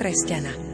kresťana.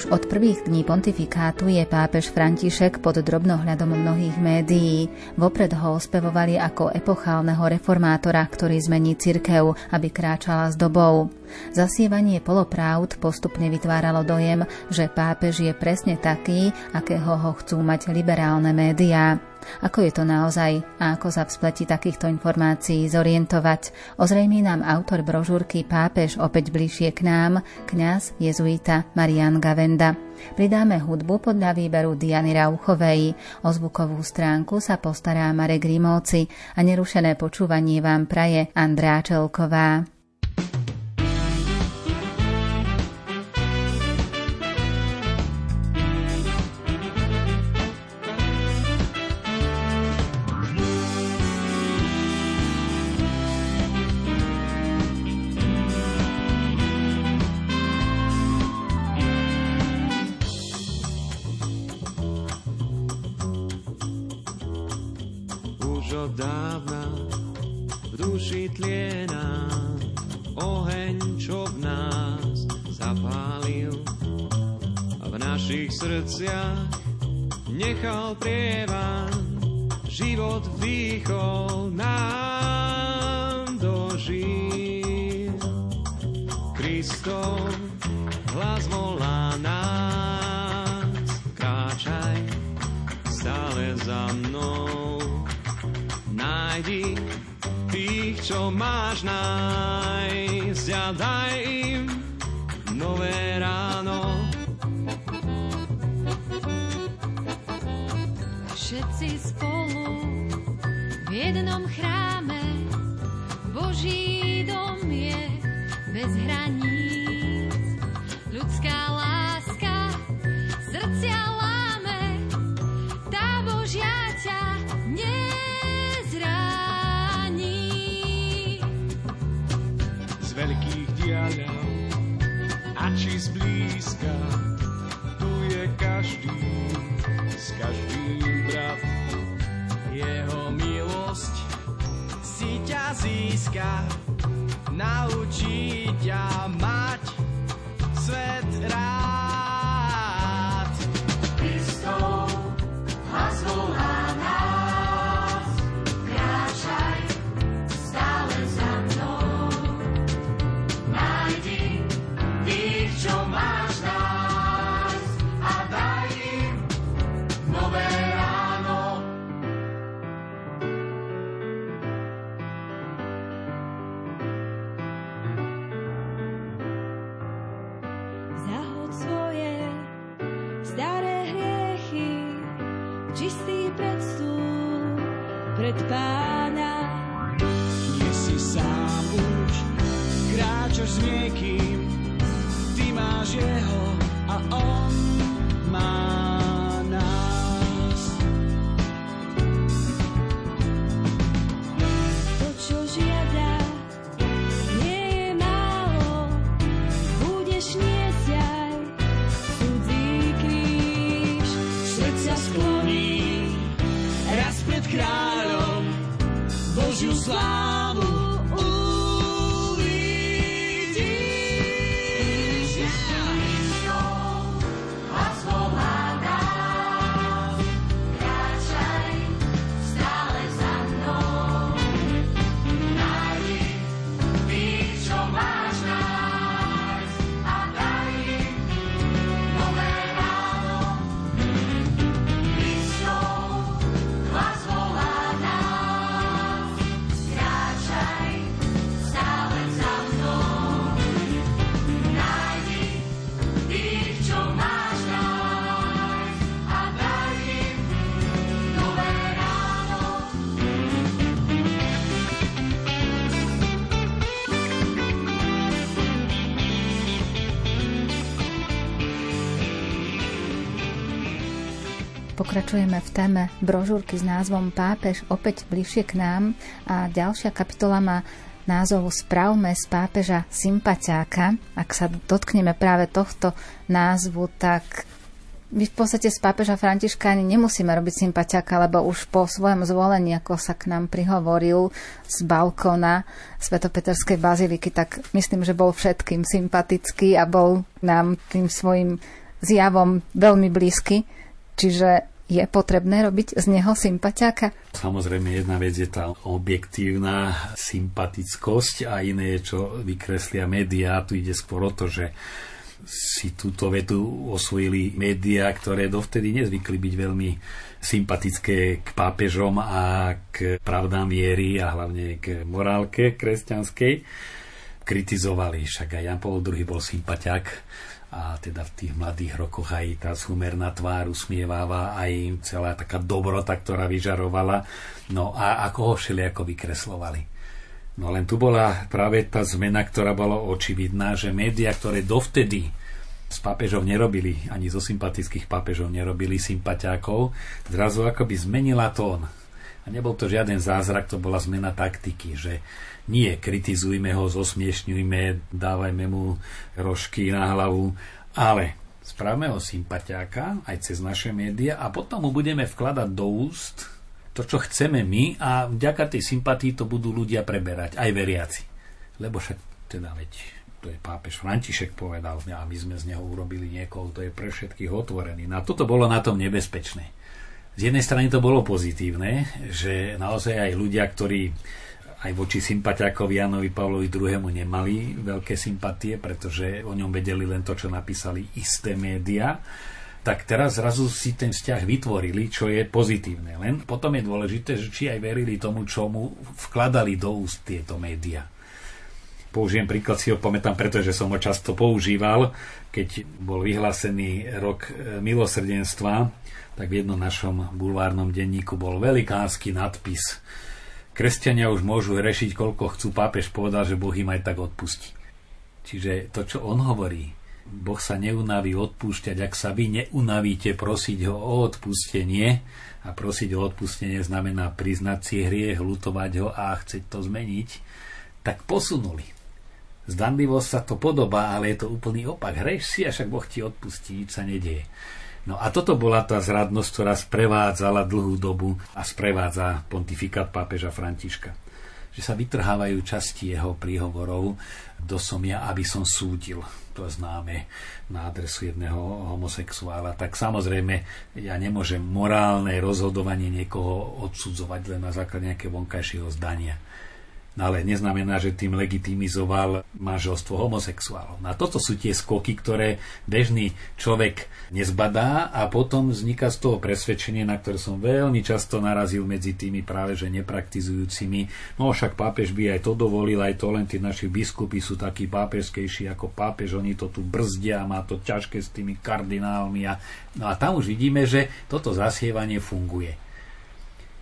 Už od prvých dní pontifikátu je pápež František pod drobnohľadom mnohých médií. Vopred ho ospevovali ako epochálneho reformátora, ktorý zmení cirkev, aby kráčala s dobou. Zasievanie polopravd postupne vytváralo dojem, že pápež je presne taký, akého ho chcú mať liberálne médiá. Ako je to naozaj a ako sa v spleti takýchto informácií zorientovať, ozrejmí nám autor brožúrky Pápež opäť bližšie k nám, kňaz jezuita Marian Gavenda. Pridáme hudbu podľa výberu Diany Rauchovej. O zvukovú stránku sa postará Marek Grimovci a nerušené počúvanie vám praje Andrá Čelková. dávna, v duši tlie nám oheň, čo v nás zapálil. V našich srdciach nechal prievan, život výchol nám do žil. Kristov hlas volá nás. čo máš nájsť a daj im nové ráno. Všetci spolu v jednom chráme Boží dom je bez hraní. každý, s každým brat. Jeho milosť si ťa získa, naučí ťa mať svet rád. predstú pred pána. Nie si sám už, kráčaš s niekým, ty máš jeho a on fly. Pokračujeme v téme brožúrky s názvom Pápež opäť bližšie k nám a ďalšia kapitola má názov Spravme z pápeža sympatiáka. Ak sa dotkneme práve tohto názvu, tak my v podstate z pápeža Františka ani nemusíme robiť sympatiaka, lebo už po svojom zvolení, ako sa k nám prihovoril z balkóna Svetopeterskej baziliky, tak myslím, že bol všetkým sympatický a bol nám tým svojim zjavom veľmi blízky. Čiže je potrebné robiť z neho sympatiáka? Samozrejme, jedna vec je tá objektívna sympatickosť a iné je, čo vykreslia médiá. Tu ide skôr o to, že si túto vetu osvojili médiá, ktoré dovtedy nezvykli byť veľmi sympatické k pápežom a k pravdám viery a hlavne k morálke kresťanskej. Kritizovali, však aj Jan Paul II bol sympatiak a teda v tých mladých rokoch aj tá sumerná tvár usmieváva, aj celá taká dobrota, ktorá vyžarovala. No a ako ho ako vykreslovali. No len tu bola práve tá zmena, ktorá bola očividná, že médiá, ktoré dovtedy s pápežov nerobili, ani zo sympatických pápežov nerobili sympatiákov, zrazu akoby zmenila tón. A nebol to žiaden zázrak, to bola zmena taktiky, že nie kritizujme ho, zosmiešňujme, dávajme mu rožky na hlavu, ale spravme ho sympatiáka aj cez naše médiá a potom mu budeme vkladať do úst to, čo chceme my a vďaka tej sympatii to budú ľudia preberať, aj veriaci. Lebo však teda veď to je pápež František povedal a my sme z neho urobili niekoho, to je pre všetkých otvorený. No a toto bolo na tom nebezpečné. Z jednej strany to bolo pozitívne, že naozaj aj ľudia, ktorí aj voči sympatiakovi Janovi Pavlovi II. nemali veľké sympatie, pretože o ňom vedeli len to, čo napísali isté médiá tak teraz zrazu si ten vzťah vytvorili, čo je pozitívne. Len potom je dôležité, že či aj verili tomu, čo mu vkladali do úst tieto médiá. Použijem príklad, si ho pamätám, pretože som ho často používal, keď bol vyhlásený rok e, milosrdenstva, tak v jednom našom bulvárnom denníku bol velikánsky nadpis Kresťania už môžu rešiť, koľko chcú. Pápež povedal, že Boh im aj tak odpustí. Čiže to, čo on hovorí, Boh sa neunaví odpúšťať, ak sa vy neunavíte prosiť ho o odpustenie, a prosiť o odpustenie znamená priznať si hriech, lutovať ho a chcieť to zmeniť, tak posunuli. Zdanlivo sa to podobá, ale je to úplný opak. Hreš si a však Boh ti odpustí, nič sa nedieje. No a toto bola tá zradnosť, ktorá sprevádzala dlhú dobu a sprevádza pontifikát pápeža Františka. Že sa vytrhávajú časti jeho príhovorov do som ja, aby som súdil. To známe na adresu jedného homosexuála. Tak samozrejme, ja nemôžem morálne rozhodovanie niekoho odsudzovať len na základe nejakého vonkajšieho zdania ale neznamená, že tým legitimizoval manželstvo homosexuálov. A toto sú tie skoky, ktoré bežný človek nezbadá a potom vzniká z toho presvedčenie, na ktoré som veľmi často narazil medzi tými práve že nepraktizujúcimi. No však pápež by aj to dovolil, aj to len tí naši biskupy sú takí pápežskejší ako pápež, oni to tu brzdia, má to ťažké s tými kardinálmi. A, no a tam už vidíme, že toto zasievanie funguje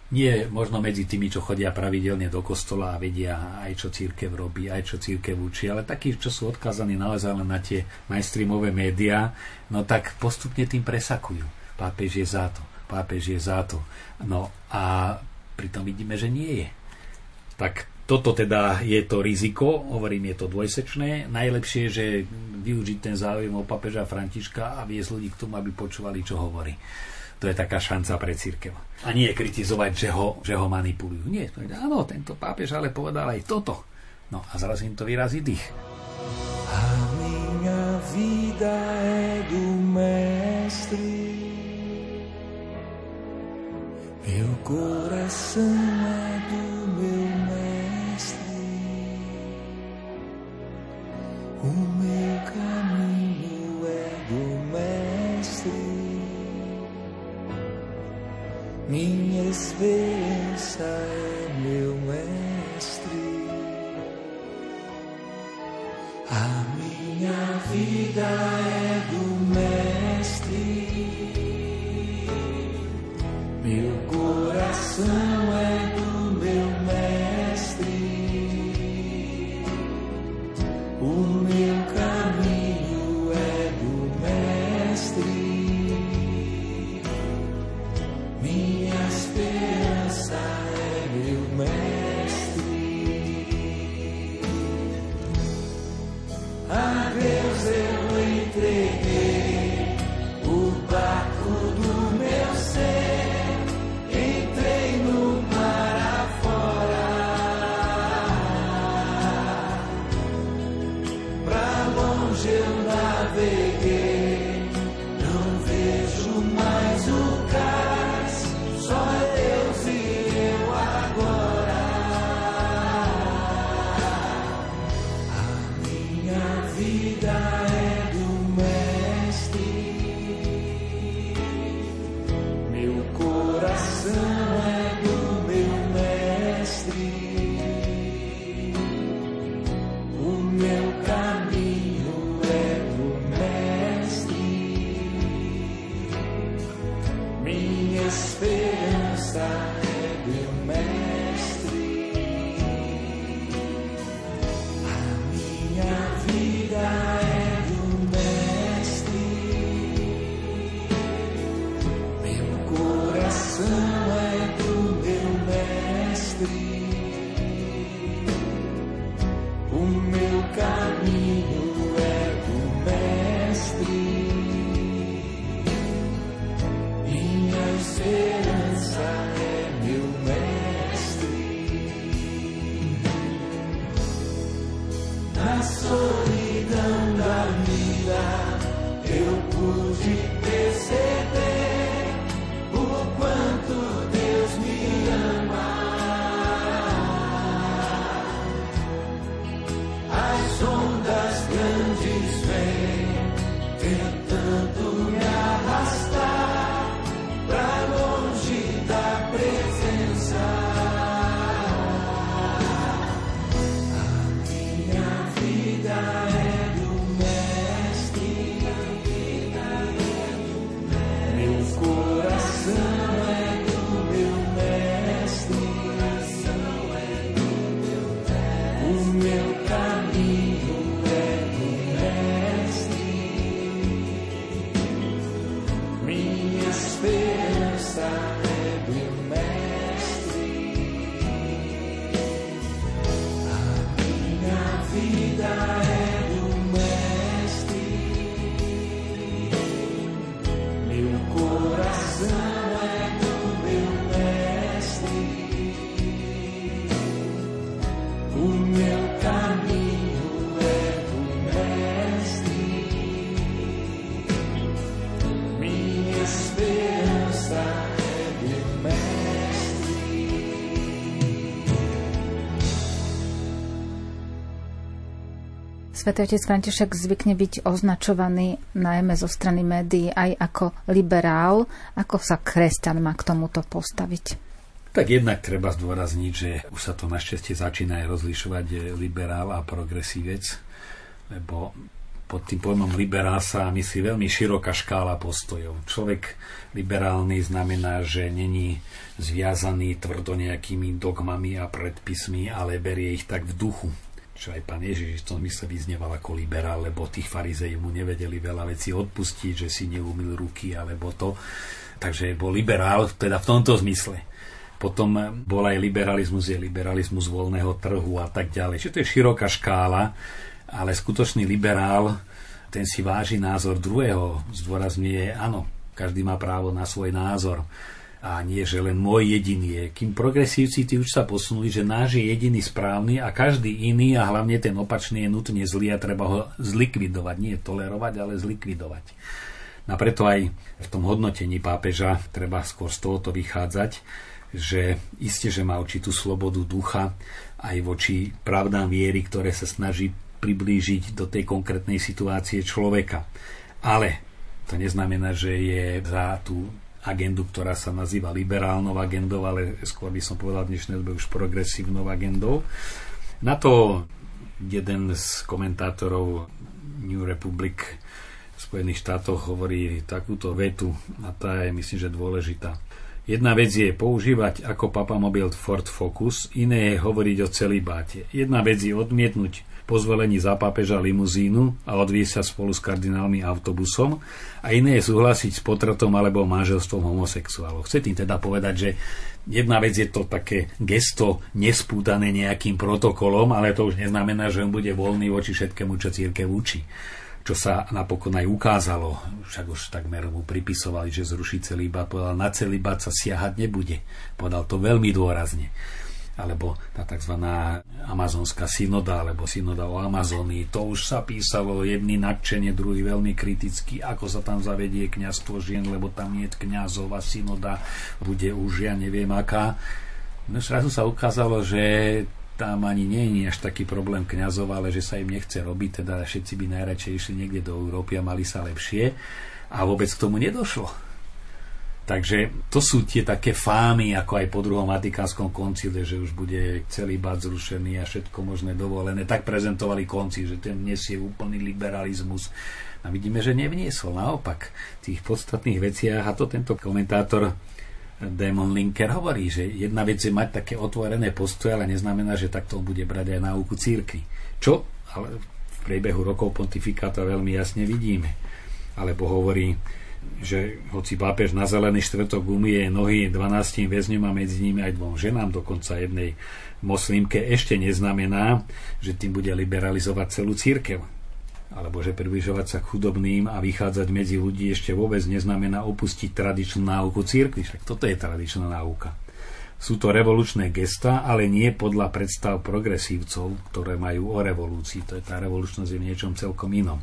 nie možno medzi tými, čo chodia pravidelne do kostola a vedia aj čo církev robí, aj čo církev učí, ale takí, čo sú odkázaní naozaj len na tie mainstreamové médiá, no tak postupne tým presakujú. Pápež je za to, pápež je za to. No a pritom vidíme, že nie je. Tak toto teda je to riziko, hovorím, je to dvojsečné. Najlepšie je, že využiť ten záujem o papeža Františka a viesť ľudí k tomu, aby počúvali, čo hovorí to je taká šanca pre církev. A nie kritizovať, že ho, že ho manipulujú. Nie, to áno, tento pápež ale povedal aj toto. No a zrazu im to vyrazí dých. A minha vida do mestre Meu coração é diferença. Svetý otec František zvykne byť označovaný najmä zo strany médií aj ako liberál. Ako sa kresťan má k tomuto postaviť? Tak jednak treba zdôrazniť, že už sa to našťastie začína aj rozlišovať eh, liberál a progresívec, lebo pod tým pojmom liberál sa myslí veľmi široká škála postojov. Človek liberálny znamená, že není zviazaný tvrdo nejakými dogmami a predpismi, ale berie ich tak v duchu čo aj pán Ježiš v tom mysle vyzneval ako liberál, lebo tých farizejí mu nevedeli veľa vecí odpustiť, že si neumil ruky alebo to. Takže bol liberál teda v tomto zmysle. Potom bol aj liberalizmus, je liberalizmus voľného trhu a tak ďalej. Čiže to je široká škála, ale skutočný liberál, ten si váži názor druhého, zdôrazňuje, áno, každý má právo na svoj názor a nie, že len môj jediný je. Kým progresívci tí už sa posunuli, že náš je jediný správny a každý iný a hlavne ten opačný je nutne zlý a treba ho zlikvidovať. Nie tolerovať, ale zlikvidovať. A preto aj v tom hodnotení pápeža treba skôr z tohoto vychádzať, že iste, že má určitú slobodu ducha aj voči pravdám viery, ktoré sa snaží priblížiť do tej konkrétnej situácie človeka. Ale to neznamená, že je za tú agendu, ktorá sa nazýva liberálnou agendou, ale skôr by som povedal v dnešnej dobe už progresívnou agendou. Na to jeden z komentátorov New Republic v Spojených štátoch hovorí takúto vetu a tá je myslím, že dôležitá. Jedna vec je používať ako papamobil Ford Focus, iné je hovoriť o celibáte. Jedna vec je odmietnúť po zvolení za pápeža limuzínu a odviesť sa spolu s kardinálmi autobusom a iné je súhlasiť s potratom alebo manželstvom homosexuálov. Chce tým teda povedať, že jedna vec je to také gesto nespútané nejakým protokolom, ale to už neznamená, že on bude voľný voči všetkému, čo církev učí čo sa napokon aj ukázalo, však už takmer mu pripisovali, že zruší celý povedal, na celý sa siahať nebude. Povedal to veľmi dôrazne alebo tá tzv. amazonská synoda, alebo synoda o Amazónii. To už sa písalo jedný nadšenie, druhý veľmi kriticky, ako sa tam zavedie kňazstvo žien, lebo tam nie je kňazov a synoda bude už ja neviem aká. No zrazu sa ukázalo, že tam ani nie je až taký problém kňazov, ale že sa im nechce robiť, teda všetci by najradšej išli niekde do Európy a mali sa lepšie. A vôbec k tomu nedošlo Takže to sú tie také fámy, ako aj po druhom Vatikánskom koncile, že už bude celý bát zrušený a všetko možné dovolené. Tak prezentovali konci, že ten nesie úplný liberalizmus. A vidíme, že nevniesol. Naopak, v tých podstatných veciach, a to tento komentátor Damon Linker hovorí, že jedna vec je mať také otvorené postoje, ale neznamená, že takto bude brať aj náuku církvy. Čo ale v priebehu rokov pontifikáta veľmi jasne vidíme. Alebo hovorí, že hoci pápež na zelený štvrtok umie nohy 12 väzňom a medzi nimi aj dvom ženám, dokonca jednej moslimke, ešte neznamená, že tým bude liberalizovať celú církev. Alebo že približovať sa k chudobným a vychádzať medzi ľudí ešte vôbec neznamená opustiť tradičnú náuku církvy. Však toto je tradičná náuka. Sú to revolučné gesta, ale nie podľa predstav progresívcov, ktoré majú o revolúcii. To je tá revolučnosť je v niečom celkom inom.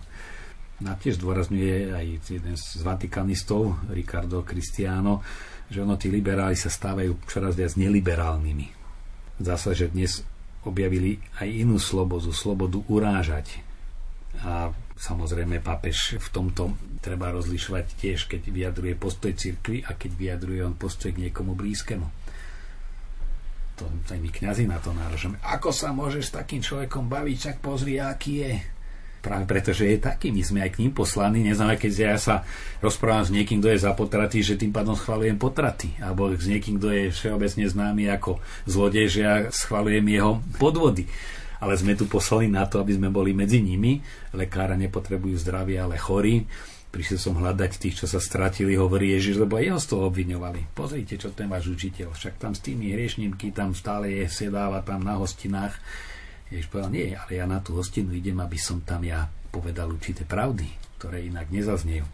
A tiež dôrazňuje aj jeden z vatikanistov, Ricardo Cristiano, že ono tí liberáli sa stávajú čoraz viac neliberálnymi. Sa, že dnes objavili aj inú slobodu, slobodu urážať. A samozrejme pápež v tomto treba rozlišovať tiež, keď vyjadruje postoj cirkvi a keď vyjadruje on postoj k niekomu blízkemu. To aj my kňazi na to náražame. Ako sa môžeš s takým človekom baviť, čak pozri, aký je práve preto, že je taký. My sme aj k ním poslaní. Neznamená, keď ja sa rozprávam s niekým, kto je za potraty, že tým pádom schvalujem potraty. Alebo s niekým, kto je všeobecne známy ako zlodej, že ja schvalujem jeho podvody. Ale sme tu poslali na to, aby sme boli medzi nimi. Lekára nepotrebujú zdravie, ale chorí. Prišiel som hľadať tých, čo sa stratili, hovorí Ježiš, lebo jeho z toho obviňovali. Pozrite, čo ten váš učiteľ. Však tam s tými hriešnímky, tam stále je, sedáva tam na hostinách Ježiš povedal, nie, ale ja na tú hostinu idem, aby som tam ja povedal určité pravdy, ktoré inak nezaznejú.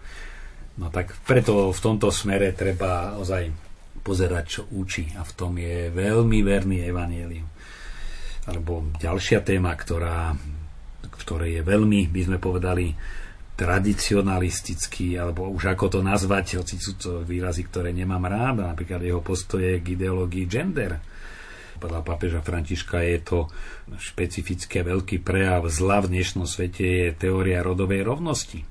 No tak preto v tomto smere treba ozaj pozerať, čo učí a v tom je veľmi verný evanielium. Alebo ďalšia téma, ktorá, ktoré je veľmi, by sme povedali, tradicionalistický, alebo už ako to nazvať, hoci sú to výrazy, ktoré nemám rád, napríklad jeho postoje k ideológii gender podľa pápeža Františka je to špecifické veľký prejav zla v dnešnom svete je teória rodovej rovnosti.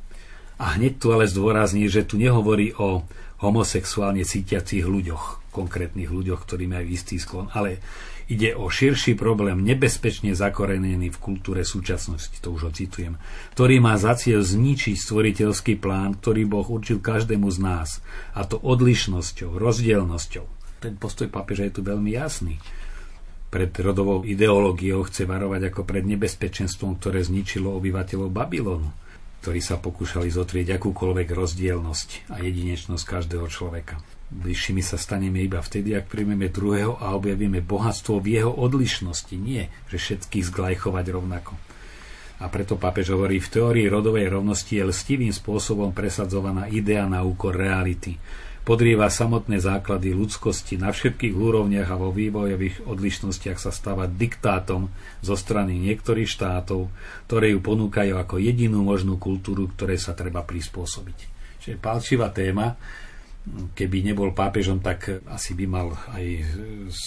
A hneď tu ale zdôrazní, že tu nehovorí o homosexuálne cítiacich ľuďoch, konkrétnych ľuďoch, ktorí majú istý sklon, ale ide o širší problém, nebezpečne zakorenený v kultúre súčasnosti, to už ho citujem, ktorý má za cieľ zničiť stvoriteľský plán, ktorý Boh určil každému z nás, a to odlišnosťou, rozdielnosťou. Ten postoj papeža je tu veľmi jasný pred rodovou ideológiou chce varovať ako pred nebezpečenstvom, ktoré zničilo obyvateľov Babylonu, ktorí sa pokúšali zotrieť akúkoľvek rozdielnosť a jedinečnosť každého človeka. Bližšími sa staneme iba vtedy, ak príjmeme druhého a objavíme bohatstvo v jeho odlišnosti, nie, že všetkých zglajchovať rovnako. A preto pápež hovorí, v teórii rodovej rovnosti je lstivým spôsobom presadzovaná idea na úkor reality, podrieva samotné základy ľudskosti na všetkých úrovniach a vo vývojových odlišnostiach sa stáva diktátom zo strany niektorých štátov, ktoré ju ponúkajú ako jedinú možnú kultúru, ktorej sa treba prispôsobiť. Čiže palčivá téma, keby nebol pápežom, tak asi by mal aj s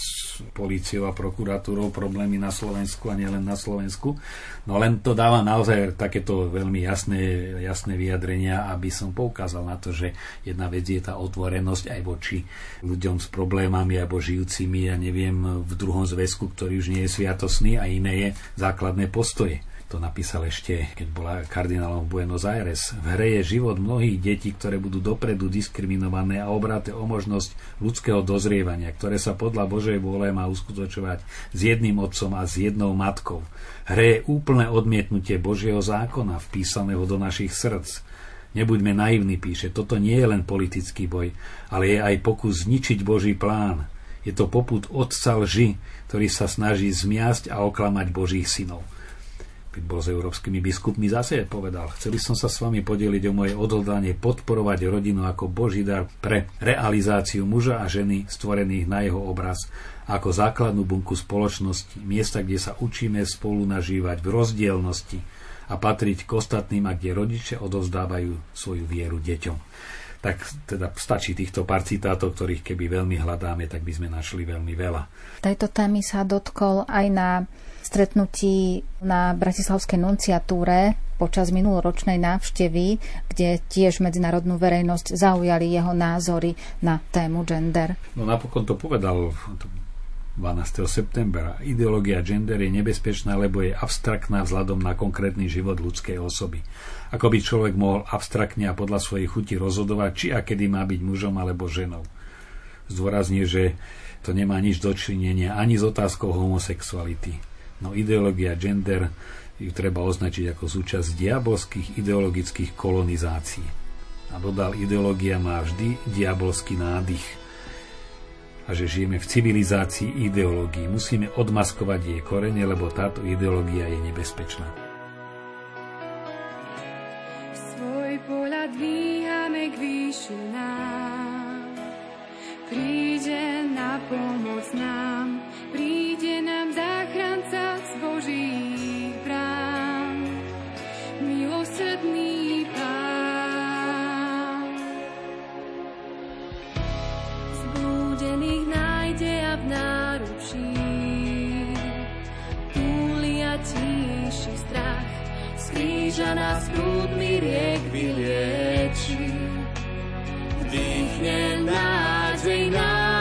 políciou a prokuratúrou problémy na Slovensku a nielen na Slovensku. No len to dáva naozaj takéto veľmi jasné, jasné vyjadrenia, aby som poukázal na to, že jedna vec je tá otvorenosť aj voči ľuďom s problémami alebo žijúcimi, ja neviem, v druhom zväzku, ktorý už nie je sviatosný a iné je základné postoje to napísal ešte, keď bola kardinálom Buenos Aires. V hre je život mnohých detí, ktoré budú dopredu diskriminované a obráte o možnosť ľudského dozrievania, ktoré sa podľa Božej vôle má uskutočovať s jedným otcom a s jednou matkou. Hre je úplné odmietnutie Božieho zákona vpísaného do našich srdc. Nebuďme naivní, píše, toto nie je len politický boj, ale je aj pokus zničiť Boží plán. Je to poput otca lži, ktorý sa snaží zmiasť a oklamať Božích synov keď bol s európskymi biskupmi, zase povedal, chceli som sa s vami podeliť o moje odhodlanie podporovať rodinu ako Boží dar pre realizáciu muža a ženy stvorených na jeho obraz ako základnú bunku spoločnosti, miesta, kde sa učíme spolu nažívať v rozdielnosti a patriť k ostatným a kde rodičia odovzdávajú svoju vieru deťom. Tak teda stačí týchto pár citátov, ktorých keby veľmi hľadáme, tak by sme našli veľmi veľa. Tejto témy sa dotkol aj na stretnutí na Bratislavskej nunciatúre počas minuloročnej návštevy, kde tiež medzinárodnú verejnosť zaujali jeho názory na tému gender. No napokon to povedal 12. septembra. Ideológia gender je nebezpečná, lebo je abstraktná vzhľadom na konkrétny život ľudskej osoby. Ako by človek mohol abstraktne a podľa svojej chuti rozhodovať, či a kedy má byť mužom alebo ženou. Zdôrazne, že to nemá nič dočinenia ani s otázkou homosexuality No ideológia gender ju treba označiť ako súčasť diabolských ideologických kolonizácií. A dodal, ideológia má vždy diabolský nádych a že žijeme v civilizácii ideológií. Musíme odmaskovať jej korene, lebo táto ideológia je nebezpečná. Svoj pohľad dvíhame k výšinám, príde na pomoc nám, tvojich brán, milosrdný pán. Zblúdených nájde a v náručí túlia strach, z kríža nás prúdny riek vylieči. Vdýchne nádej nás,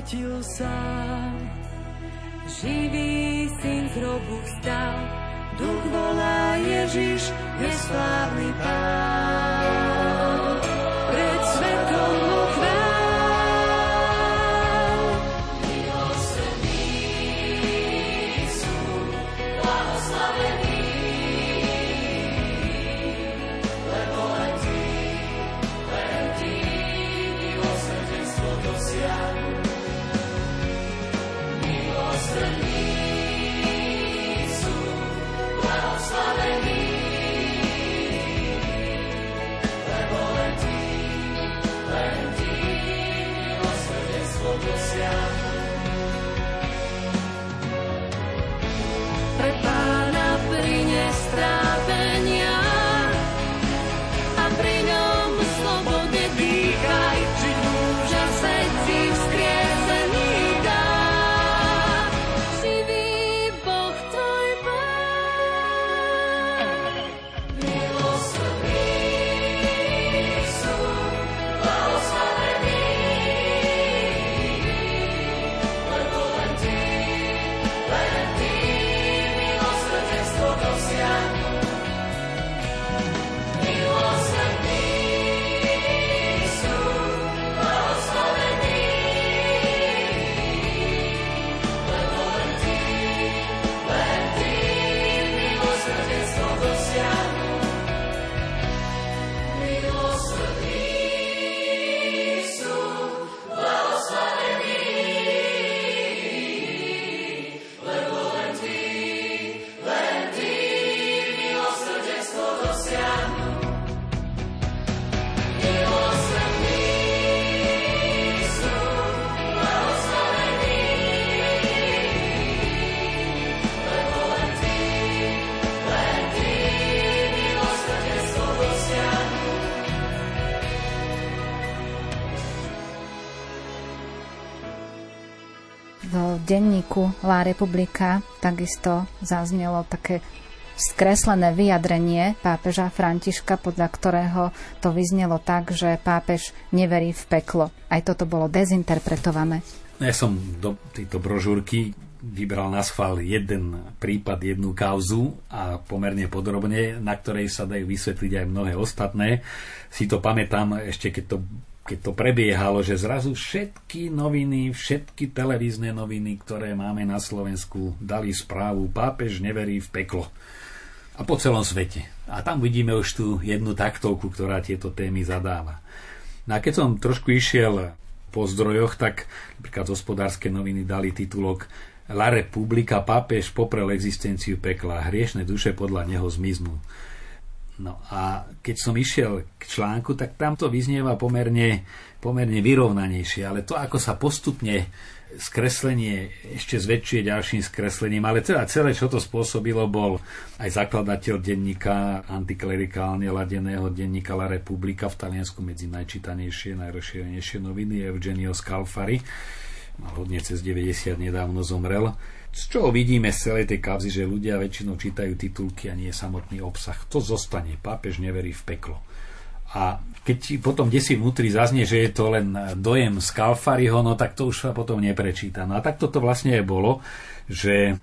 splatil sám. Denníku La Republika takisto zaznelo také skreslené vyjadrenie pápeža Františka, podľa ktorého to vyznelo tak, že pápež neverí v peklo. Aj toto bolo dezinterpretované. Ja som do tejto brožúrky vybral na schvál jeden prípad, jednu kauzu a pomerne podrobne, na ktorej sa dajú vysvetliť aj mnohé ostatné. Si to pamätám ešte, keď to keď to prebiehalo, že zrazu všetky noviny, všetky televízne noviny, ktoré máme na Slovensku, dali správu pápež neverí v peklo. A po celom svete. A tam vidíme už tú jednu taktovku, ktorá tieto témy zadáva. No a keď som trošku išiel po zdrojoch, tak napríklad hospodárske noviny dali titulok La Republika pápež poprel existenciu pekla, hriešne duše podľa neho zmiznú. No a keď som išiel k článku, tak tam to vyznieva pomerne, pomerne vyrovnanejšie, ale to, ako sa postupne skreslenie ešte zväčšuje ďalším skreslením, ale teda celé, čo to spôsobilo, bol aj zakladateľ denníka antiklerikálne ladeného denníka La Repubblica v Taliansku medzi najčítanejšie, najrozšírenejšie noviny Eugenio Scalfari. Mal hodne cez 90, nedávno zomrel z čoho vidíme z celej tej kauzy, že ľudia väčšinou čítajú titulky a nie samotný obsah. To zostane. Pápež neverí v peklo. A keď potom si vnútri zaznie, že je to len dojem z Kalfariho, no tak to už sa potom neprečíta. No a tak toto vlastne aj bolo, že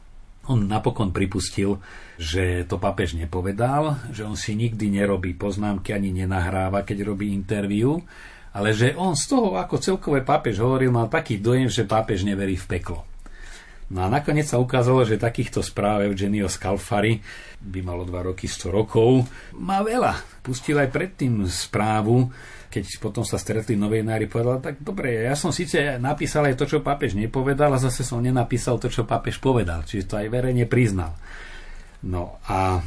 on napokon pripustil, že to papež nepovedal, že on si nikdy nerobí poznámky ani nenahráva, keď robí interviu, ale že on z toho, ako celkové pápež hovoril, mal taký dojem, že pápež neverí v peklo. No a nakoniec sa ukázalo, že takýchto správ Eugenio Scalfari by malo 2 roky 100 rokov. Má veľa. Pustil aj predtým správu, keď potom sa stretli novinári, povedal, tak dobre, ja som síce napísal aj to, čo pápež nepovedal, a zase som nenapísal to, čo pápež povedal. Čiže to aj verejne priznal. No a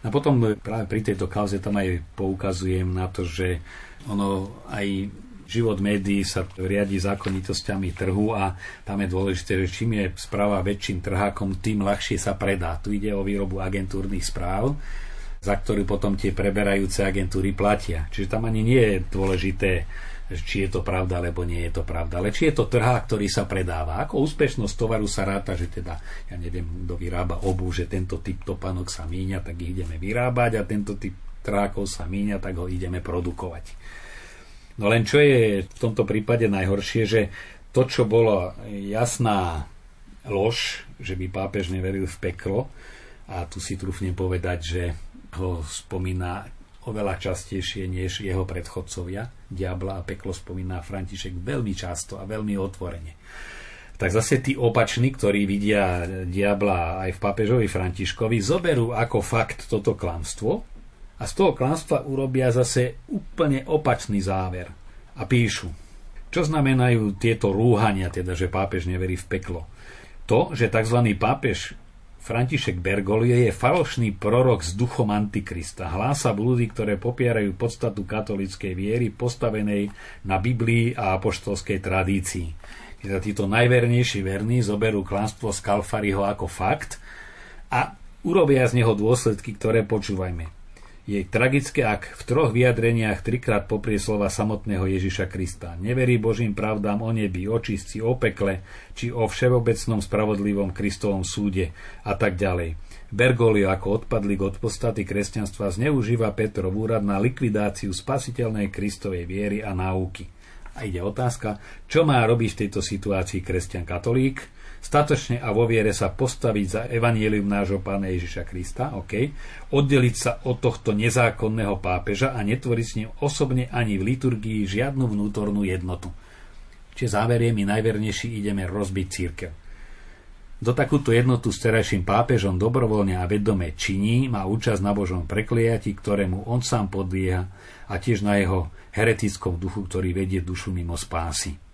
a potom práve pri tejto kauze tam aj poukazujem na to, že ono aj život médií sa riadi zákonitosťami trhu a tam je dôležité, že čím je správa väčším trhákom, tým ľahšie sa predá. Tu ide o výrobu agentúrnych správ, za ktorú potom tie preberajúce agentúry platia. Čiže tam ani nie je dôležité, či je to pravda, alebo nie je to pravda, ale či je to trhák, ktorý sa predáva. Ako úspešnosť tovaru sa ráta, že teda, ja neviem, kto vyrába obu, že tento typ topanok sa míňa, tak ich ideme vyrábať a tento typ trhákov sa míňa, tak ho ideme produkovať. No len čo je v tomto prípade najhoršie, že to, čo bolo jasná lož, že by pápež neveril v peklo, a tu si trúfnem povedať, že ho spomína oveľa častejšie než jeho predchodcovia. Diabla a peklo spomína František veľmi často a veľmi otvorene. Tak zase tí opační, ktorí vidia diabla aj v pápežovi Františkovi, zoberú ako fakt toto klamstvo a z toho klamstva urobia zase úplne opačný záver a píšu. Čo znamenajú tieto rúhania, teda, že pápež neverí v peklo? To, že tzv. pápež František Bergoglio je falošný prorok s duchom Antikrista. Hlása blúdy, ktoré popierajú podstatu katolíckej viery postavenej na Biblii a apoštolskej tradícii. Teda títo najvernejší verní zoberú klamstvo z Kalfariho ako fakt a urobia z neho dôsledky, ktoré počúvajme. Je tragické, ak v troch vyjadreniach trikrát poprie slova samotného Ježiša Krista. Neverí Božím pravdám o nebi, o čistci, o pekle, či o všeobecnom spravodlivom Kristovom súde a tak ďalej. Bergoglio ako odpadlík od podstaty kresťanstva zneužíva Petrov úrad na likvidáciu spasiteľnej Kristovej viery a náuky. A ide otázka, čo má robiť v tejto situácii kresťan katolík? Statočne a vo viere sa postaviť za evanielium nášho pána Ježiša Krista, okay, oddeliť sa od tohto nezákonného pápeža a netvoriť s ním osobne ani v liturgii žiadnu vnútornú jednotu. Čiže záverie my najvernejší ideme rozbiť církev. Do takúto jednotu s terajším pápežom dobrovoľne a vedome činí, má účasť na Božom prekliati, ktorému on sám podlieha a tiež na jeho heretickom duchu, ktorý vedie dušu mimo spásy.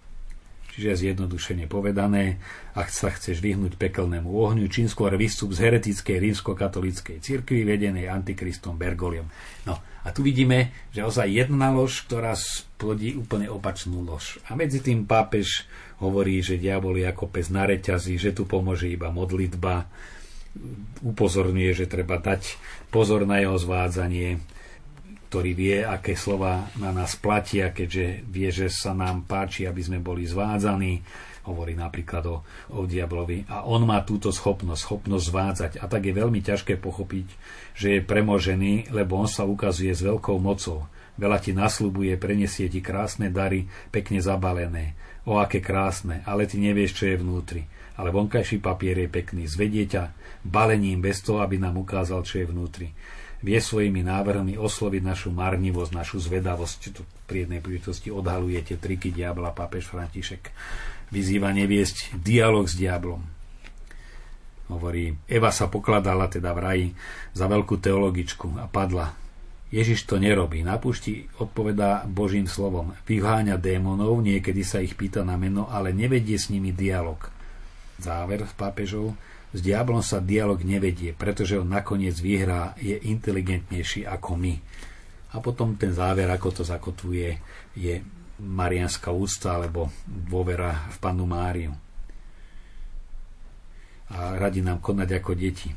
Čiže zjednodušene povedané, ak sa chceš vyhnúť pekelnému ohňu, čím skôr výstup z heretickej rímskokatolíckej cirkvi vedenej antikristom Bergoliom. No a tu vidíme, že ozaj jedna lož, ktorá splodí úplne opačnú lož. A medzi tým pápež hovorí, že diabol je ako pes na reťazi, že tu pomôže iba modlitba, upozorňuje, že treba dať pozor na jeho zvádzanie, ktorý vie, aké slova na nás platia, keďže vie, že sa nám páči, aby sme boli zvádzaní. Hovorí napríklad o, o diablovi. A on má túto schopnosť, schopnosť zvádzať. A tak je veľmi ťažké pochopiť, že je premožený, lebo on sa ukazuje s veľkou mocou. Veľa ti nasľubuje, prenesie ti krásne dary, pekne zabalené. O, aké krásne, ale ty nevieš, čo je vnútri. Ale vonkajší papier je pekný. Zvedie ťa balením bez toho, aby nám ukázal, čo je vnútri vie svojimi návrhmi osloviť našu marnivosť, našu zvedavosť. Tu pri jednej príležitosti odhalujete triky diabla, pápež František vyzýva neviesť dialog s diablom. Hovorí, Eva sa pokladala teda v raji za veľkú teologičku a padla. Ježiš to nerobí. Na púšti odpovedá Božím slovom. Vyháňa démonov, niekedy sa ich pýta na meno, ale nevedie s nimi dialog. záver pápežov, s diablom sa dialog nevedie, pretože on nakoniec vyhrá, je inteligentnejší ako my. A potom ten záver, ako to zakotvuje, je marianská úcta alebo dôvera v Pannu Máriu. A radi nám konať ako deti.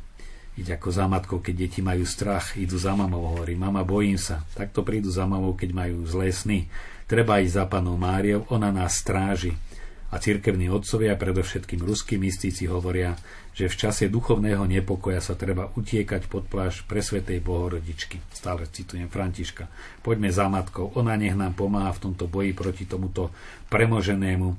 Íď ako za matkou, keď deti majú strach, idú za mamou, hovorí, mama, bojím sa. Takto prídu za mamou, keď majú zlé sny. Treba ísť za panou Máriou, ona nás stráži a cirkevní otcovia, predovšetkým ruskí mystíci, hovoria, že v čase duchovného nepokoja sa treba utiekať pod pláž pre Svetej Bohorodičky. Stále citujem Františka. Poďme za matkou, ona nech nám pomáha v tomto boji proti tomuto premoženému,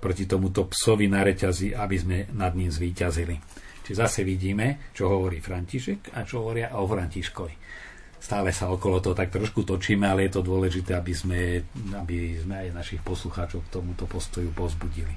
proti tomuto psovi na reťazi, aby sme nad ním zvíťazili. Čiže zase vidíme, čo hovorí František a čo hovoria o Františkovi stále sa okolo toho tak trošku točíme, ale je to dôležité, aby sme, aby sme aj našich poslucháčov k tomuto postoju pozbudili.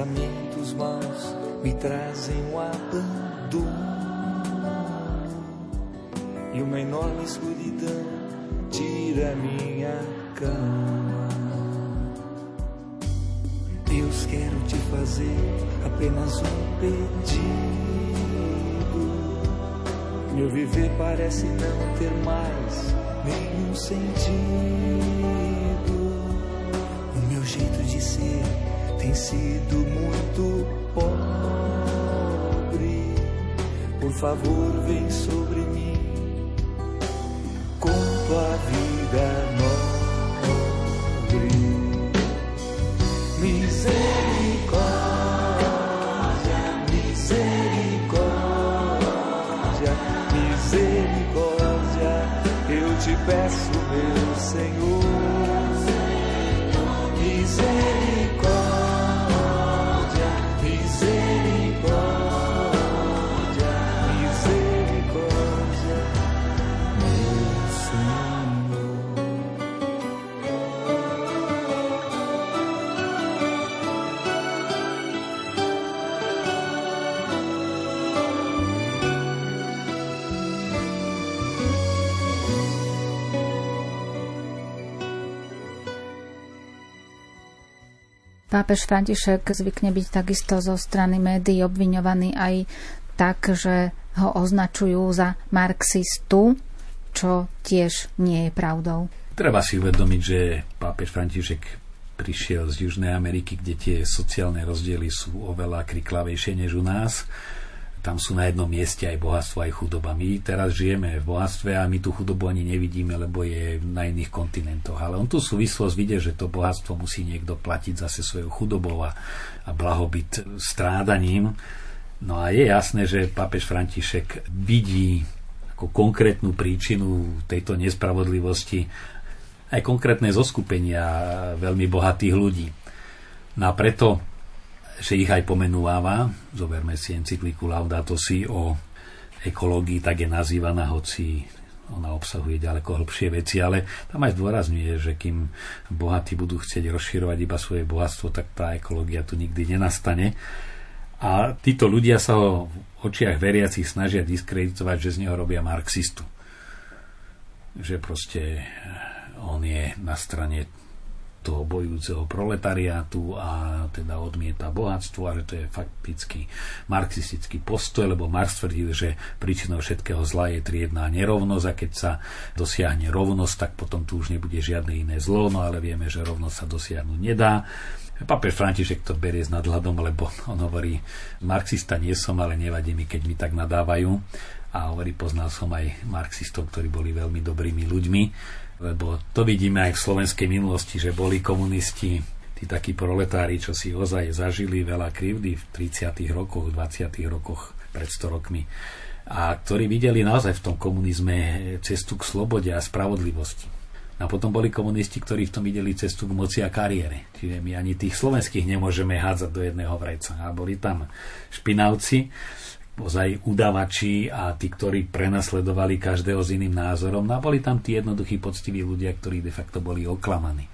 Pensamentos maus me trazem um abandono e uma enorme escuridão tira minha cama. Deus, quero te fazer apenas um pedido. Meu viver parece não ter mais nenhum sentido. O meu jeito de ser tem sido muito pobre. Por favor, vem sobre mim com tua vida Pápež František zvykne byť takisto zo strany médií obviňovaný aj tak, že ho označujú za marxistu, čo tiež nie je pravdou. Treba si uvedomiť, že pápež František prišiel z Južnej Ameriky, kde tie sociálne rozdiely sú oveľa kriklavejšie než u nás tam sú na jednom mieste aj bohatstvo, aj chudoba. My teraz žijeme v bohatstve a my tú chudobu ani nevidíme, lebo je na iných kontinentoch. Ale on tú súvislosť vidie, že to bohatstvo musí niekto platiť zase svojou chudobou a, a blahobyt strádaním. No a je jasné, že pápež František vidí ako konkrétnu príčinu tejto nespravodlivosti aj konkrétne zoskupenia veľmi bohatých ľudí. No a preto že ich aj pomenúváva. Zoberme si encykliku Laudato Si o ekológii, tak je nazývaná, hoci ona obsahuje ďaleko hlbšie veci, ale tam aj zdôrazňuje, že kým bohatí budú chcieť rozširovať iba svoje bohatstvo, tak tá ekológia tu nikdy nenastane. A títo ľudia sa ho v očiach veriacich snažia diskreditovať, že z neho robia marxistu. Že proste on je na strane toho bojujúceho proletariátu a teda odmieta bohatstvo a to je fakticky marxistický postoj, lebo Marx tvrdil, že príčinou všetkého zla je triedná nerovnosť a keď sa dosiahne rovnosť, tak potom tu už nebude žiadne iné zlo, no ale vieme, že rovnosť sa dosiahnuť nedá. Papež František to berie s nadhľadom, lebo on hovorí, marxista nie som, ale nevadí mi, keď mi tak nadávajú. A hovorí, poznal som aj marxistov, ktorí boli veľmi dobrými ľuďmi lebo to vidíme aj v slovenskej minulosti, že boli komunisti, tí takí proletári, čo si ozaj zažili veľa krivdy v 30. rokoch, 20. rokoch, pred 100 rokmi. a ktorí videli naozaj v tom komunizme cestu k slobode a spravodlivosti. A potom boli komunisti, ktorí v tom videli cestu k moci a kariére. Čiže my ani tých slovenských nemôžeme hádzať do jedného vreca. A boli tam špinavci, ozaj udavači a tí, ktorí prenasledovali každého s iným názorom. No a boli tam tí jednoduchí, poctiví ľudia, ktorí de facto boli oklamaní.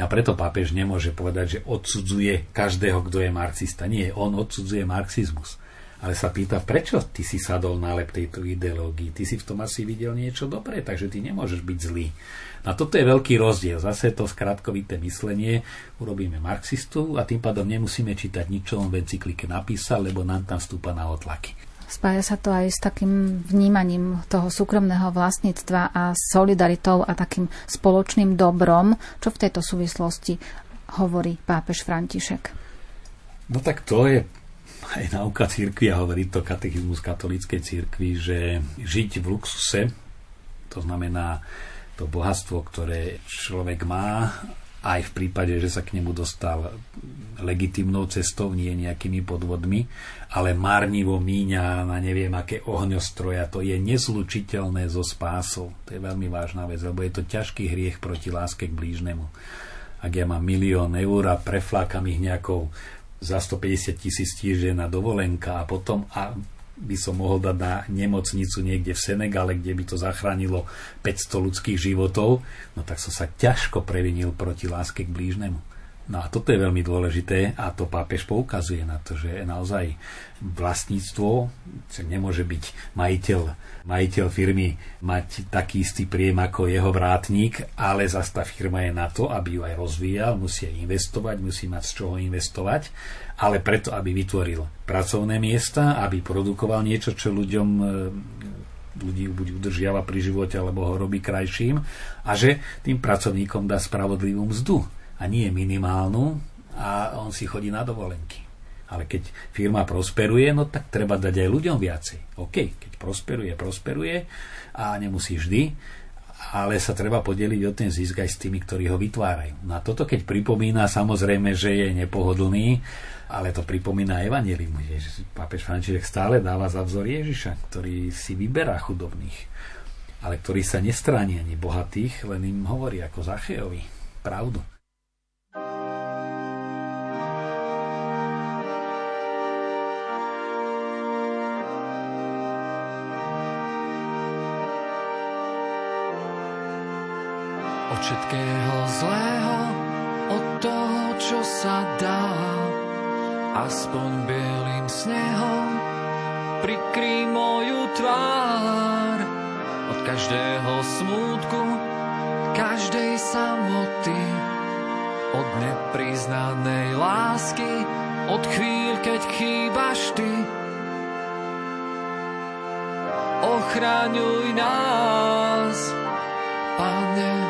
A preto pápež nemôže povedať, že odsudzuje každého, kto je marxista. Nie, on odsudzuje marxizmus. Ale sa pýta, prečo ty si sadol na lep tejto ideológii? Ty si v tom asi videl niečo dobré, takže ty nemôžeš byť zlý. A toto je veľký rozdiel. Zase to skratkovité myslenie. Urobíme marxistu a tým pádom nemusíme čítať nič, čo on v encyklike napísal, lebo nám tam vstúpa na otlaky. Spája sa to aj s takým vnímaním toho súkromného vlastníctva a solidaritou a takým spoločným dobrom. Čo v tejto súvislosti hovorí pápež František? No tak to je aj nauka církvy a hovorí to katechizmus katolíckej církvy, že žiť v luxuse, to znamená to bohatstvo, ktoré človek má aj v prípade, že sa k nemu dostal legitimnou cestou, nie nejakými podvodmi, ale márnivo míňa na neviem aké ohňostroja. To je nezlučiteľné so spásou. To je veľmi vážna vec, lebo je to ťažký hriech proti láske k blížnemu. Ak ja mám milión eur a preflákam ich nejakou za 150 tisíc týždeň na dovolenka a potom a by som mohol dať na nemocnicu niekde v Senegale, kde by to zachránilo 500 ľudských životov, no tak som sa ťažko previnil proti láske k blížnemu. No a toto je veľmi dôležité a to pápež poukazuje na to, že naozaj vlastníctvo, že nemôže byť majiteľ, majiteľ firmy mať taký istý príjem ako jeho vrátnik, ale zase tá firma je na to, aby ju aj rozvíjal, musí investovať, musí mať z čoho investovať ale preto, aby vytvoril pracovné miesta, aby produkoval niečo, čo ľuďom e, ľudí buď udržiava pri živote, alebo ho robí krajším a že tým pracovníkom dá spravodlivú mzdu a nie minimálnu a on si chodí na dovolenky. Ale keď firma prosperuje, no tak treba dať aj ľuďom viacej. OK, keď prosperuje, prosperuje a nemusí vždy, ale sa treba podeliť o ten zisk aj s tými, ktorí ho vytvárajú. Na toto, keď pripomína, samozrejme, že je nepohodlný, ale to pripomína Evangelium, pápež František stále dáva za vzor Ježiša, ktorý si vyberá chudobných, ale ktorý sa nestráni ani bohatých, len im hovorí ako Zachejovi pravdu. Zlého, od toho, čo sa dá aspoň bielým snehom prikry moju tvár od každého smútku, každej samoty, od nepriznanej lásky, od chvíľ, keď chýbaš ty. Ochraňuj nás, Pane,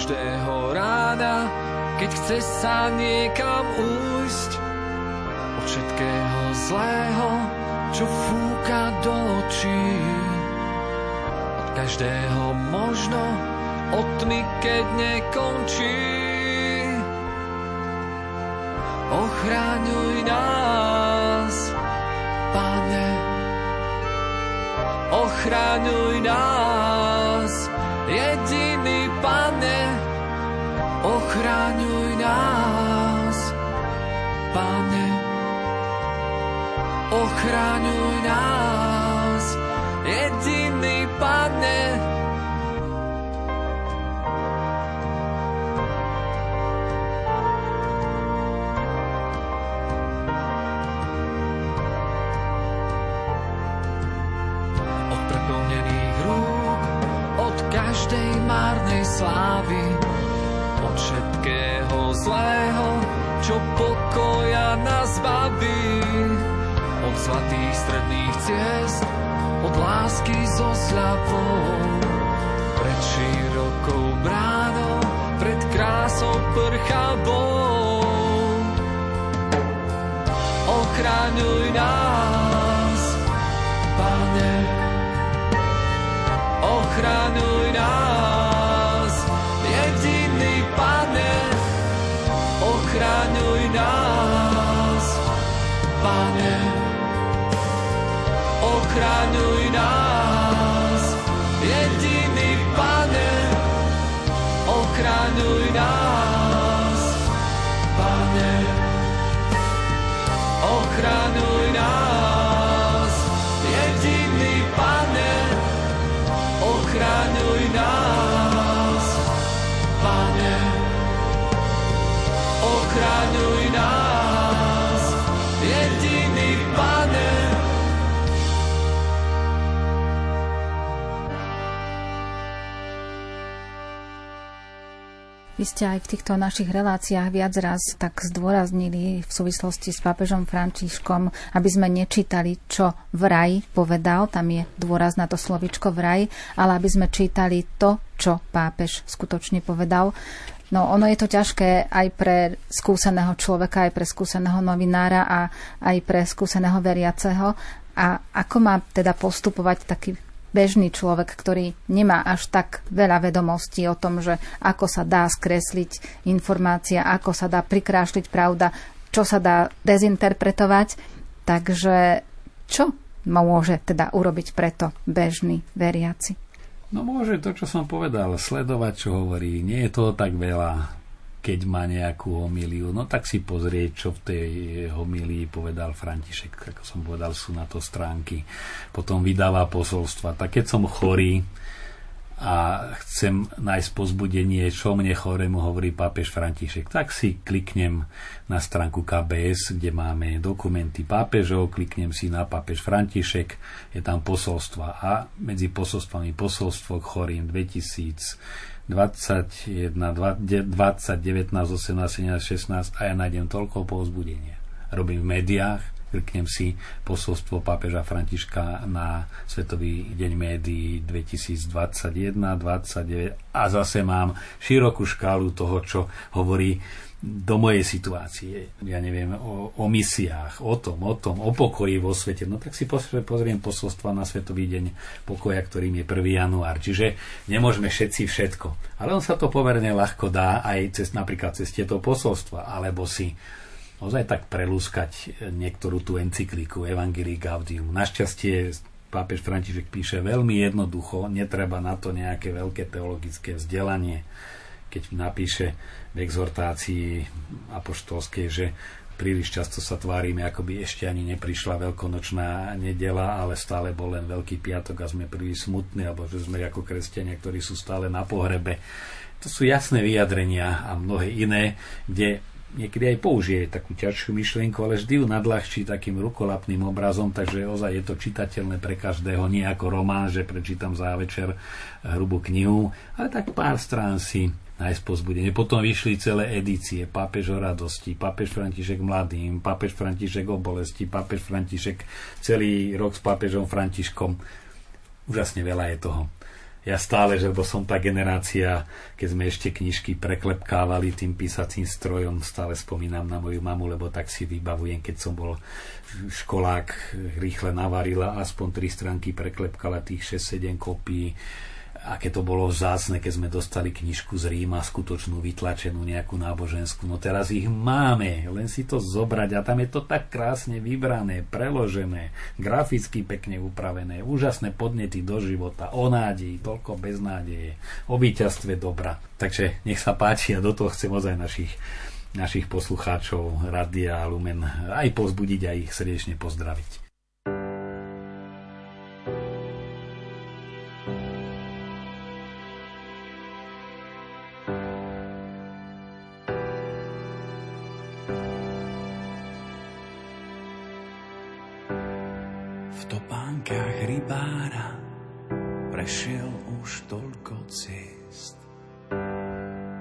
každého rána, keď chce sa niekam újsť od všetkého zlého, čo fúka do očí. Od každého možno, od tmy, keď nekončí. Ochráňuj nás, Pane, ochráňuj nás, jediný ochráňuj nás, Pane, ochráňuj nás, jediný Pane. Od preplnených rúk, od každej márnej slávy, všetkého zlého, čo pokoja nás baví. Od zlatých stredných ciest, od lásky so sľapou, pred širokou bránou, pred krásou prchavou. Ochraňuj nás, Pane, ochraňuj ochraňuj Vy ste aj v týchto našich reláciách viac raz tak zdôraznili v súvislosti s pápežom Františkom, aby sme nečítali, čo vraj povedal, tam je dôraz na to slovičko vraj, ale aby sme čítali to, čo pápež skutočne povedal. No ono je to ťažké aj pre skúseného človeka, aj pre skúseného novinára a aj pre skúseného veriaceho. A ako má teda postupovať taký bežný človek, ktorý nemá až tak veľa vedomostí o tom, že ako sa dá skresliť informácia, ako sa dá prikrášliť pravda, čo sa dá dezinterpretovať. Takže čo môže teda urobiť preto bežný veriaci? No môže to, čo som povedal, sledovať, čo hovorí. Nie je toho tak veľa keď má nejakú homíliu, no tak si pozrieť, čo v tej homílii povedal František, ako som povedal, sú na to stránky. Potom vydáva posolstva. Tak keď som chorý a chcem nájsť pozbudenie, čo mne chorému hovorí pápež František, tak si kliknem na stránku KBS, kde máme dokumenty pápežov, kliknem si na pápež František, je tam posolstva a medzi posolstvami posolstvo k chorým 2000 21, 20, 19, 18, 17, 16 a ja nájdem toľko povzbudenia. Robím v médiách, kliknem si posolstvo pápeža Františka na Svetový deň médií 2021, 29 a zase mám širokú škálu toho, čo hovorí do mojej situácie, ja neviem, o, o misiách, o tom, o tom, o pokoji vo svete, no tak si pozriem posolstva na Svetový deň pokoja, ktorým je 1. január. Čiže nemôžeme všetci všetko. Ale on sa to pomerne ľahko dá aj cez, napríklad cez tieto posolstva, alebo si ozaj tak prelúskať niektorú tú encykliku Evangelii Gaudium. Našťastie pápež František píše veľmi jednoducho, netreba na to nejaké veľké teologické vzdelanie. Keď napíše v exhortácii apoštolskej, že príliš často sa tvárime, ako by ešte ani neprišla veľkonočná nedela, ale stále bol len Veľký piatok a sme príliš smutní, alebo že sme ako kresťania, ktorí sú stále na pohrebe. To sú jasné vyjadrenia a mnohé iné, kde niekedy aj použije takú ťažšiu myšlienku, ale vždy ju nadľahčí takým rukolapným obrazom, takže ozaj je to čitateľné pre každého, nie ako román, že prečítam za večer hrubú knihu, ale tak pár strán si nájsť pozbudenie. Potom vyšli celé edície, pápež o radosti, pápež František mladým, pápež František o bolesti, pápež František celý rok s pápežom Františkom. Úžasne veľa je toho. Ja stále, že bo som tá generácia, keď sme ešte knižky preklepkávali tým písacím strojom, stále spomínam na moju mamu, lebo tak si vybavujem, keď som bol školák, rýchle navarila, aspoň tri stránky preklepkala tých 6-7 kopií aké to bolo vzácne, keď sme dostali knižku z Ríma, skutočnú vytlačenú nejakú náboženskú. No teraz ich máme, len si to zobrať a tam je to tak krásne vybrané, preložené, graficky pekne upravené, úžasné podnety do života, o nádeji, toľko beznádeje, o víťazstve dobra. Takže nech sa páči a do toho chcem ozaj našich našich poslucháčov Radia Lumen aj pozbudiť a ich srdečne pozdraviť. Prešiel už toľko ciest.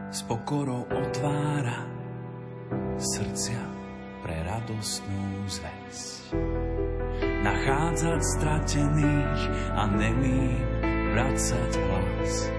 s pokorou otvára srdcia pre radostnú zväzť. Nachádzať stratených a nemým vracať hlas.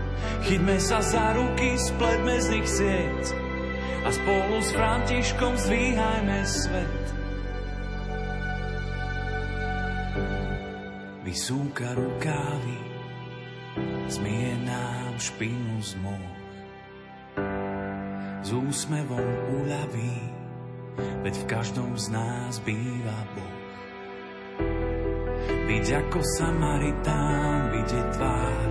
Chyťme sa za ruky, spletme z nich sieť a spolu s Františkom zdvíhajme svet. Vysúka rukávy, zmie nám špinu z moh. S úsmevom uľaví, veď v každom z nás býva Boh. Byť ako Samaritán, vidieť tvár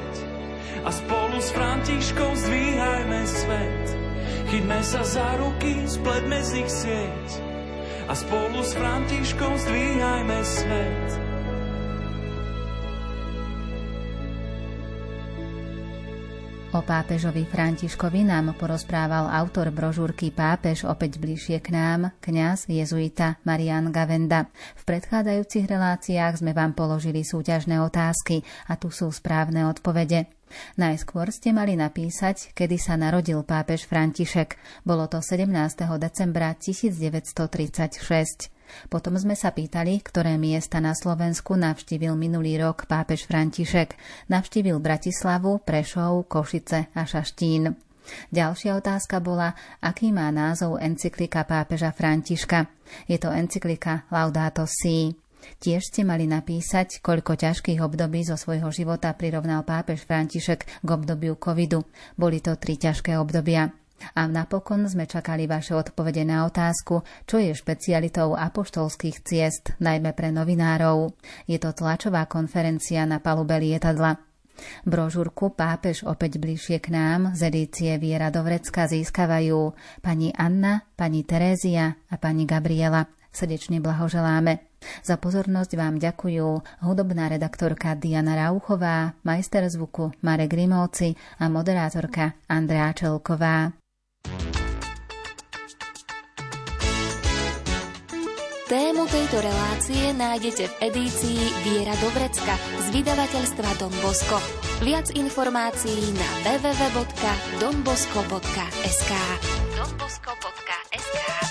a spolu s Františkom zdvíhajme svet. Chytme sa za ruky, spletme z nich sieť a spolu s Františkom zdvíhajme svet. O pápežovi Františkovi nám porozprával autor brožúrky Pápež opäť bližšie k nám, kňaz jezuita Marian Gavenda. V predchádzajúcich reláciách sme vám položili súťažné otázky a tu sú správne odpovede. Najskôr ste mali napísať, kedy sa narodil pápež František. Bolo to 17. decembra 1936. Potom sme sa pýtali, ktoré miesta na Slovensku navštívil minulý rok pápež František. Navštívil Bratislavu, Prešov, Košice a Šaštín. Ďalšia otázka bola, aký má názov encyklika pápeža Františka. Je to encyklika Laudato Si. Tiež ste mali napísať, koľko ťažkých období zo svojho života prirovnal pápež František k obdobiu covidu. Boli to tri ťažké obdobia. A napokon sme čakali vaše odpovede na otázku, čo je špecialitou apoštolských ciest, najmä pre novinárov. Je to tlačová konferencia na palube lietadla. Brožúrku Pápež opäť bližšie k nám z edície Viera do Vrecka získavajú pani Anna, pani Terézia a pani Gabriela. Srdečne blahoželáme. Za pozornosť vám ďakujú hudobná redaktorka Diana Rauchová, majster zvuku Marek Grimovci a moderátorka Andrea Čelková. Tému tejto relácie nájdete v edícii Viera do Vrecka z vydavateľstva Don Bosco. Viac informácií na www.donbosco.sk donbosco.sk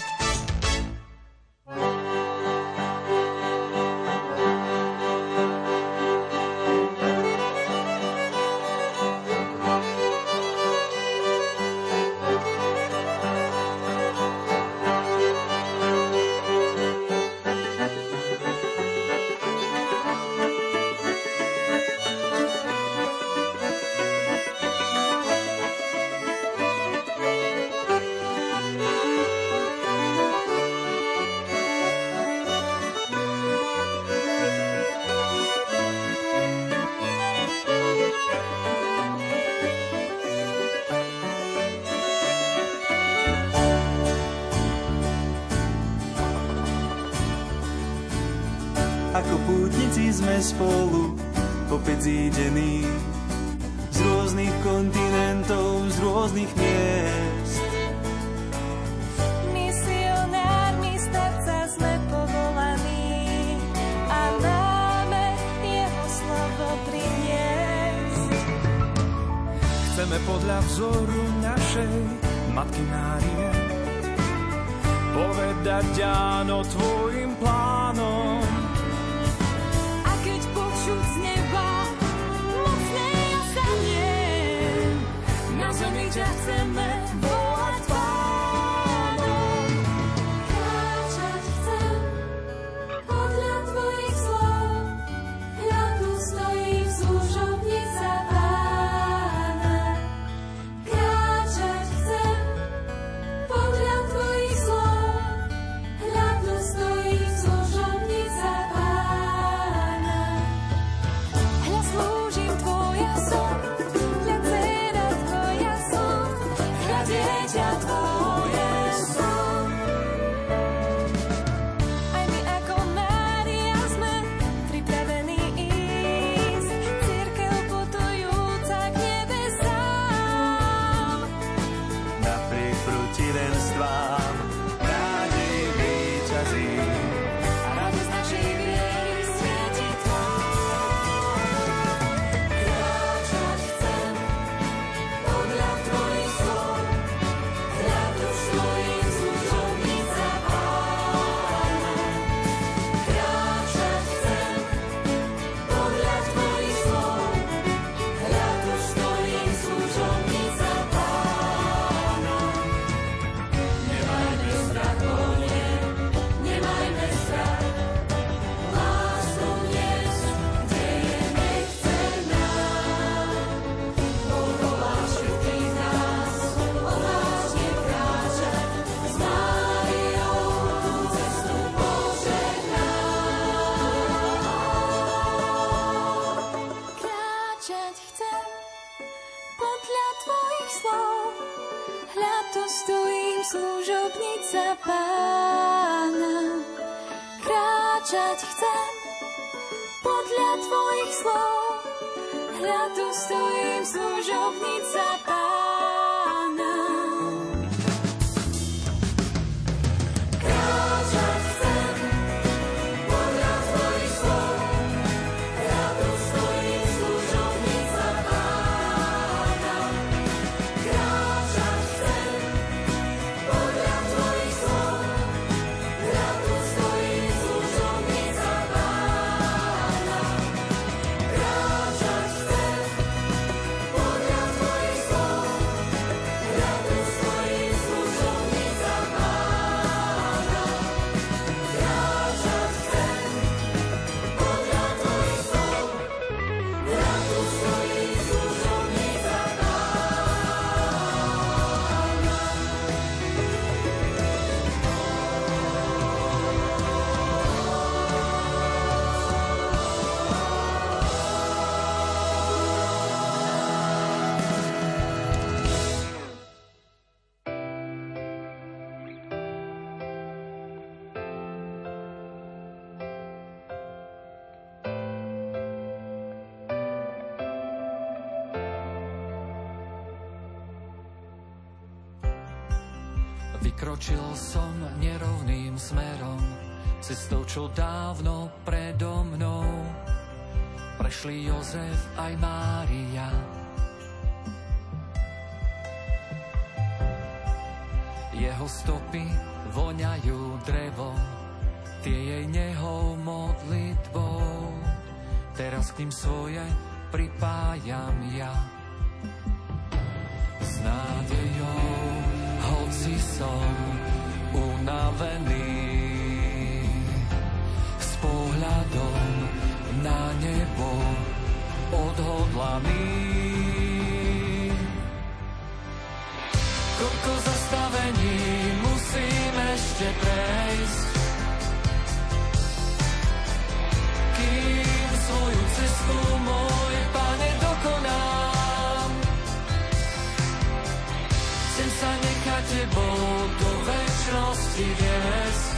služobnic cestou, čo dávno predo mnou prešli Jozef aj Mária. Jeho stopy voňajú drevo, tie jej nehou modlitbou. Teraz k ním svoje pripájam ja. S nádejou, hoci som unavený, slamy. Koľko zastavení musím ešte prejsť, kým svoju cestu môj pane dokonám. Chcem sa nechať tebou do väčšnosti viesť,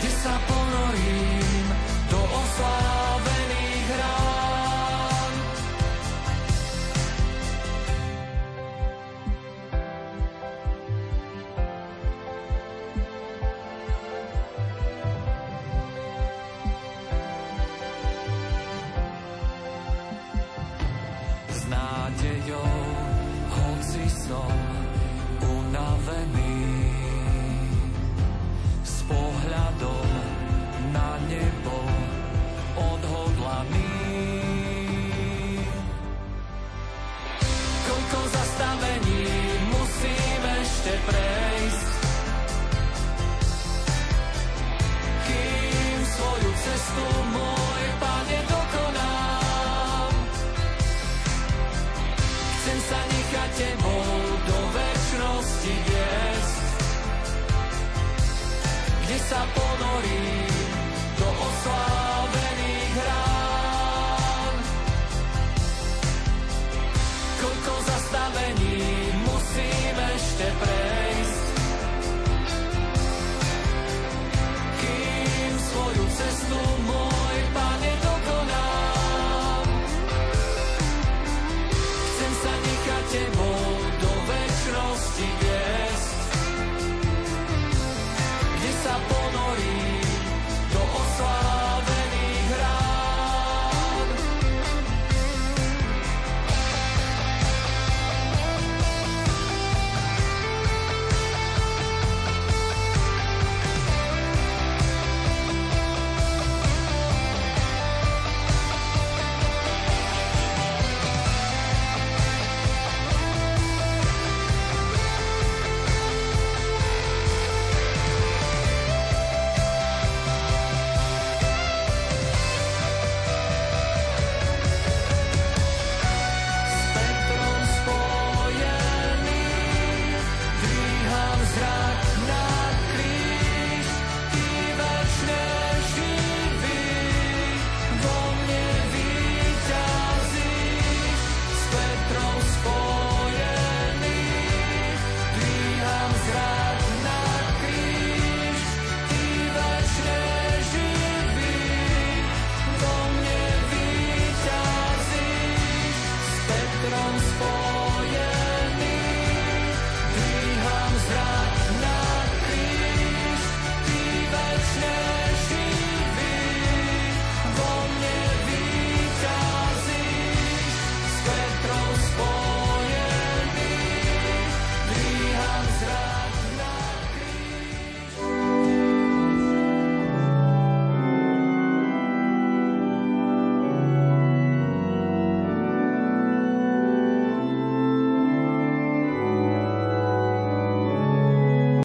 kde sa ponorím do oslávy. Table.